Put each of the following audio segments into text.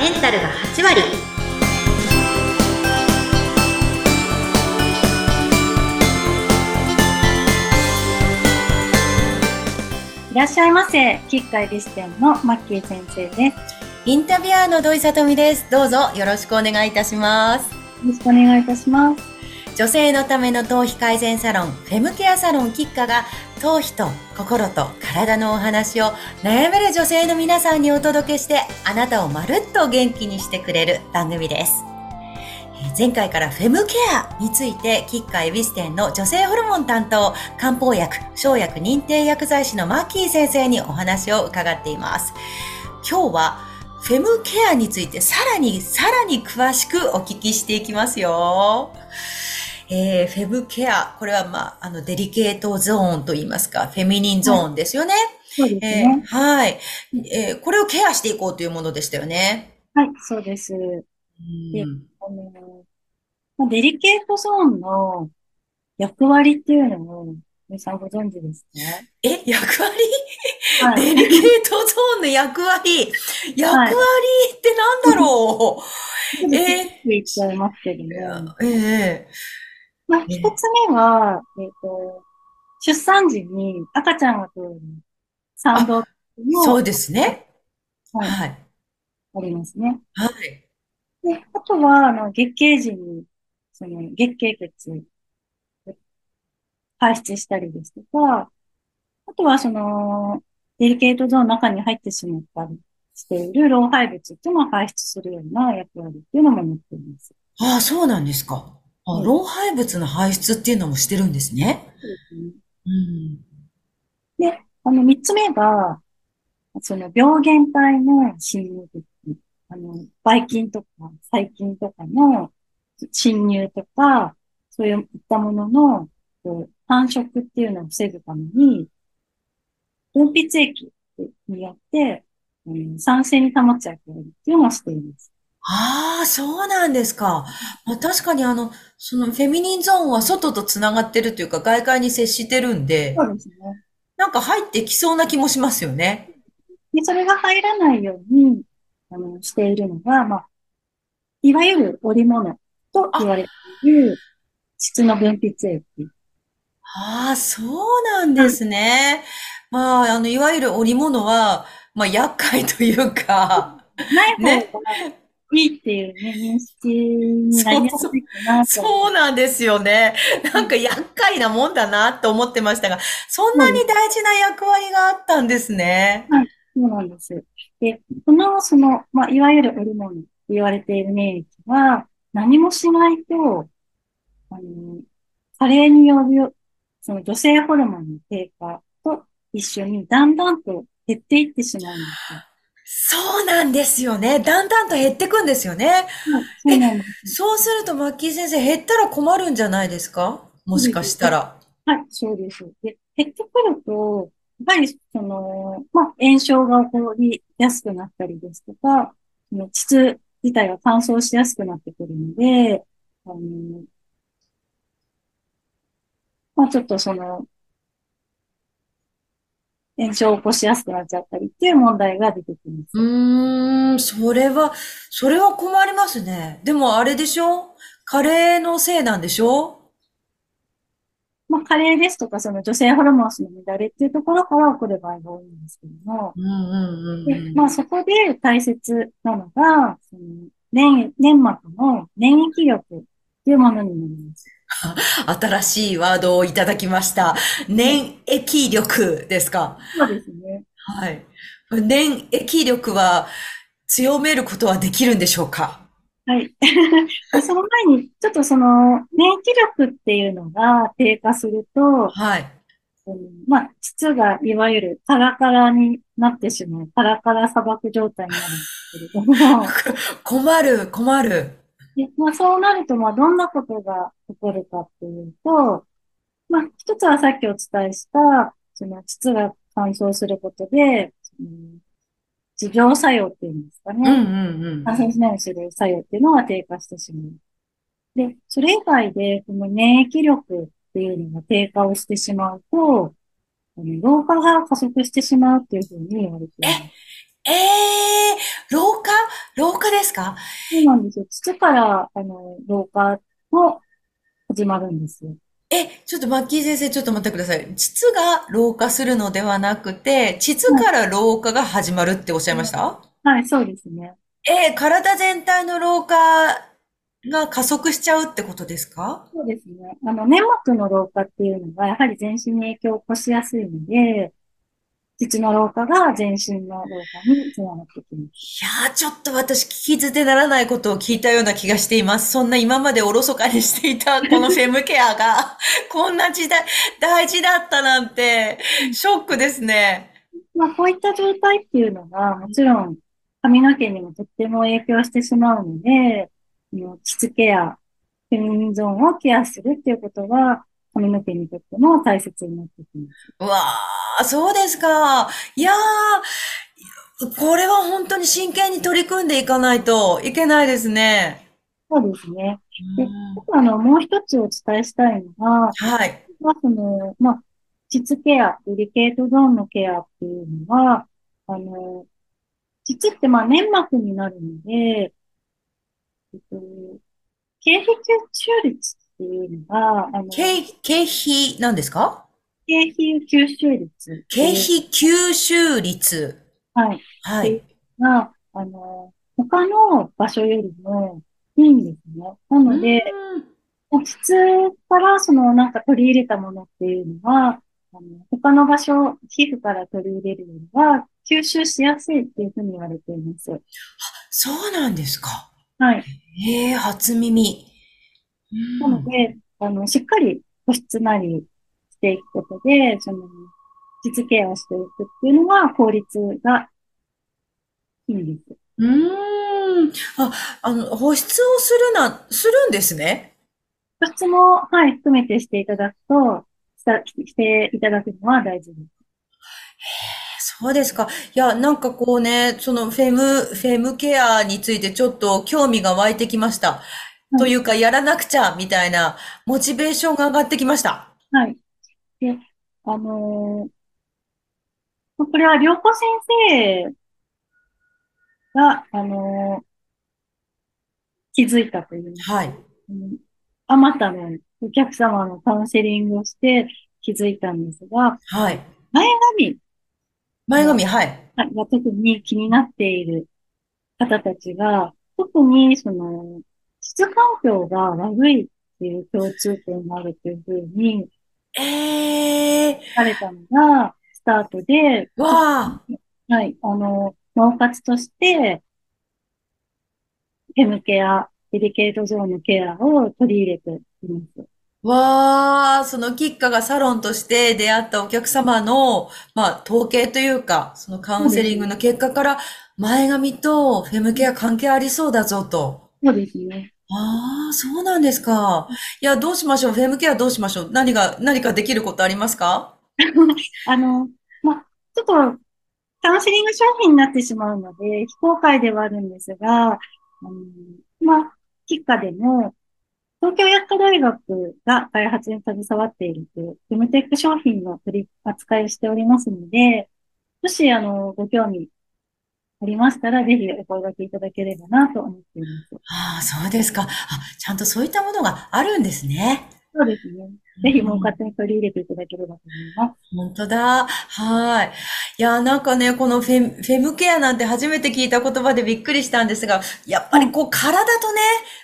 メンタルが8割いらっしゃいませ。吉海美視点のマッキー先生です。インタビュアーの土井さとみです。どうぞよろしくお願いいたします。よろしくお願いいたします。女性のための頭皮改善サロン、フェムケアサロンキッカが、頭皮と心と体のお話を悩める女性の皆さんにお届けして、あなたをまるっと元気にしてくれる番組です。前回からフェムケアについて、キッカエビス店の女性ホルモン担当、漢方薬、生薬認定薬剤師のマッキー先生にお話を伺っています。今日は、フェムケアについてさらにさらに詳しくお聞きしていきますよ。えー、フェムケア、これはまあ、あの、デリケートゾーンと言いますか、フェミニンゾーンですよね。そうですえーね。はい、えーこれをケアしていこうというものでしたよね。はい、そうです。うんあの、まあデリケートゾーンの役割っていうのを、皆さんご存知ですね。え、役割？はい。デリケートゾーンの役割役割ってなんだろう、え言っちゃいますけどーも。えまあ、一つ目は、えっと、出産時に赤ちゃんが通る産道そうですね。はい、はい。ありますね。はい。で、あとは、あの、月経時に、その、月経血、排出したりですとか、あとは、その、デリケートゾーンの中に入ってしまったりしている老廃物っていうのを排出するような役割っていうのも持っています。ああ、そうなんですか。あ、うん老廃物の排出っていうのもしてるんですね。そうん。で、あの、三つ目が、その病原体の侵入物、あの、ばい菌とか細菌とかの侵入とか、そういったものの繁殖っていうのを防ぐために、分泌液によって、うん酸性に保つ役割っていうのをしています。ああ、そうなんですか。まあ、確かにあの、そのフェミニンゾーンは外とつながってるというか外界に接してるんで、そうですね。なんか入ってきそうな気もしますよね。で、それが入らないように、あの、しているのが、まあ、いわゆる織物と言われている質の分泌液。ああ、そうなんですね。まあ、あの、いわゆる織物は、まあ、厄介というか、ない方ねがいいっていうね、認識になりやすいかなと。そうなんですよね。なんか厄介なもんだなと思ってましたが、そんなに大事な役割があったんですね。そうなんです。で、この、その、まあ、いわゆる織物と言われている免疫は、何もしないと、あの、加齢による、その女性ホルモンの低下と一緒にだんだんと減っていってしまうんですよ。そうなんですよね。だんだんと減ってくんですよね。うなん。そうすると、マッキー先生、減ったら困るんじゃないですか？もしかしたら。はい、そうです。で、減ってくると、やっぱり、その、まあ、炎症が起こりやすくなったりですとか、その膣自体が乾燥しやすくなってくるので、あの、まあ、ちょっとその、炎症を起こしやすくなっちゃったりっていう問題が出てきます。うーん、それは、それは困りますね。でもあれでしょ？加齢のせいなんでしょ？まあ、加齢ですとか、その女性ホルモンの乱れっていうところから起こる場合が多いんですけども、うんうんで。まあ、そこで大切なのが、その粘、粘膜の粘液力っていうものになります。新しいワードをいただきました。粘液力ですか？そうですね。はい。粘液力は強めることはできるんでしょうか？はい。でその前に、ちょっとその、粘液力っていうのが低下すると、はい。うんまあ、膣がいわゆるカラカラになってしまう、カラカラ砂漠状態になるんですけれども、困る、困る。でまあ、そうなると、まあ、どんなことが起こるかっていうと、まあ、一つはさっきお伝えした、その、膣が乾燥することで、うん自浄作用っていうんですかね。うんうんうん。感染しないようにする作用っていうのが低下してしまう。で、それ以外で、この免疫力っていうのが低下をしてしまうと、老化が加速してしまうっていうふうに言われています。えええ廊下？廊下ですか？そうなんですよ。膣から、あの、老化も始まるんですよ。え、ちょっとマッキー先生、ちょっと待ってください。膣が老化するのではなくて、膣から老化が始まるっておっしゃいました？はい、そうですね。えー体全体の老化が加速しちゃうってことですか？そうですね。あの、粘膜の老化っていうのが、やはり全身に影響を起こしやすいので、膣の老化が全身の老化につながってきます。いやー、ちょっと私聞き捨てならないことを聞いたような気がしています。そんな今までおろそかにしていたこのフェムケアが、こんな時代、大事だったなんて、ショックですね。まあ、こういった状態っていうのが、もちろん髪の毛にもとっても影響してしまうので、膣ケア、フェミニンゾーンをケアするっていうことは、髪の毛にとっても大切になってきます。うわあ、そうですか。いやー、これは本当に真剣に取り組んでいかないといけないですね。そうですね。で、あの、もう一つお伝えしたいのが、はい。まあ、その、まあ、膣ケア、デリケートゾーンのケアっていうのは、あの、膣ってまあ粘膜になるので、えっと、経皮吸収率っていうのが、あの、経、経費なんですか？経皮吸収率。経費吸収率。はい。はい。が、あの、他の場所よりもいいんですね。なので、普通からそのなんか取り入れたものっていうのは、あの他の場所、皮膚から取り入れるよりは吸収しやすいっていうふうに言われています。あ、そうなんですか。はい。ええ初耳。なので、あの、しっかり保湿なりしていくことで、その、実ケアをしていくっていうのは効率がいいんです。うーん。あ、あの、保湿をするな、するんですね？保湿も、はい、含めてしていただくと、していただくのは大事です。そうですか。いや、なんかこうね、そのフェム、フェムケアについてちょっと興味が湧いてきました。というか、やらなくちゃ、みたいな、モチベーションが上がってきました。はい。で、あのー、これは、良子先生が、あのー、気づいたというはい。あまたのお客様のカウンセリングをして気づいたんですが、はい。前髪前髪、はい。が特に気になっている方たちが、特にその、質環境が悪いっていう共通点があるというふうに、ええー。されたのが、スタートで、わあ。はい、あの、脳活として、フェムケア、デリケートゾーンのケアを取り入れています。わあ、そのキッカがサロンとして出会ったお客様の、まあ、統計というか、そのカウンセリングの結果から、前髪とフェムケア関係ありそうだぞと。そうですね。ああ、そうなんですか。いや、どうしましょう。フェムケアどうしましょう。何が、何かできることありますか？あの、ま、ちょっと、カウンセリング商品になってしまうので、非公開ではあるんですが、うん、ま、キッカでも、東京薬科大学が開発に携わっているという、フェムテック商品の取り扱いをしておりますので、もし、あの、ご興味ありましたら、ぜひお声掛けいただければなと思っています。ああ、そうですか。あ、ちゃんとそういったものがあるんですね。そうですね。ぜひもう勝手に取り入れていただければと思います。本当だ。はい。いや、なんかね、このフェフェムケアなんて初めて聞いた言葉でびっくりしたんですが、やっぱりこう体とね、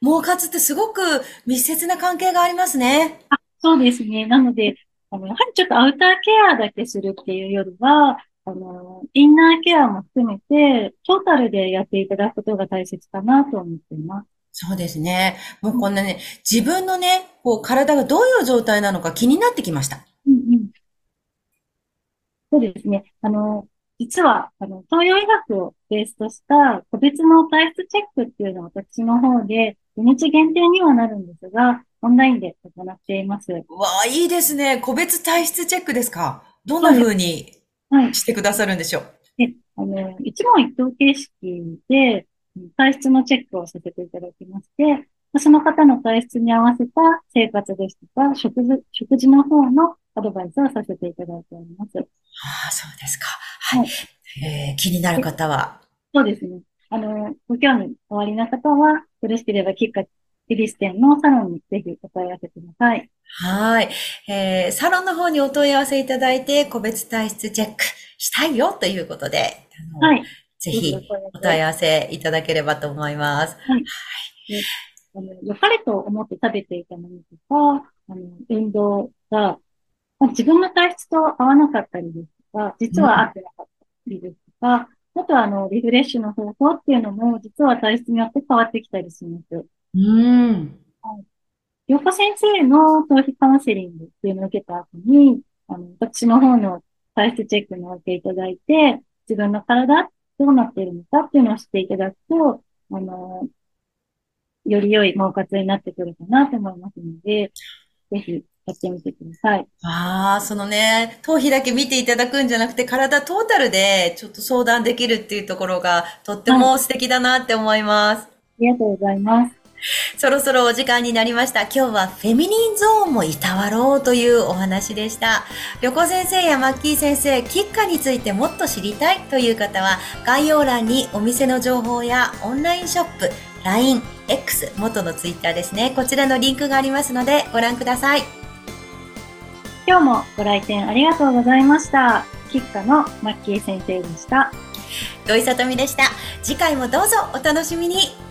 毛髪ってすごく密接な関係がありますね。あそうですね。なので、あの、やはりちょっとアウターケアだけするっていうよりは、あの、インナーケアも含めて、トータルでやっていただくことが大切かなと思っています。そうですね。もうこんなね、自分のね、こう体がどういう状態なのか気になってきました。うんうん。そうですね。あの、実は、あの、東洋医学をベースとした個別の体質チェックっていうのを私の方で、土日限定にはなるんですが、オンラインで行っています。わあ、いいですね。個別体質チェックですか？どんな風にしてくださるんでしょう、で、あの、一問一答形式で、体質のチェックをさせていただきまして、その方の体質に合わせた生活ですとか、食事、食事の方のアドバイスをさせていただいております。ああ、そうですか。はい。えー、気になる方は？そうですね。あの、ご興味おありな方は、よろしければ、キッカエリス店のサロンにぜひお問い合わせください。はい。えー、サロンの方にお問い合わせいただいて、個別体質チェックしたいよということで、はい。ぜひお問い合わせいただければと思います。はい。はいあの、良かれと思って食べていたものとか、あの、運動が、まあ、自分の体質と合わなかったりですとか、実は合ってなかったりですとか、うん、あとは、あの、リフレッシュの方法っていうのも、実は体質によって変わってきたりします。うん。はい。洋子先生の頭皮カウンセリングっていうのを受けた後に、あの、私の方の体質チェックにおいていただいて、自分の体どうなっているのかっていうのを知っていただくと、あの、より良い毛活になってくるかなと思いますので、ぜひやってみてください。ああ、そのね、頭皮だけ見ていただくんじゃなくて、体トータルでちょっと相談できるっていうところが、とっても素敵だなって思います。はい、ありがとうございます。そろそろお時間になりました。今日はフェミニンゾーンもいたわろうというお話でした。旅行先生やマッキー先生、キッカについてもっと知りたいという方は、概要欄にお店の情報やオンラインショップ、LINE、X、元の Twitter ですね。こちらのリンクがありますのでご覧ください。今日もご来店ありがとうございました。キッカのマッキー先生でした。土井さとみでした。次回もどうぞお楽しみに。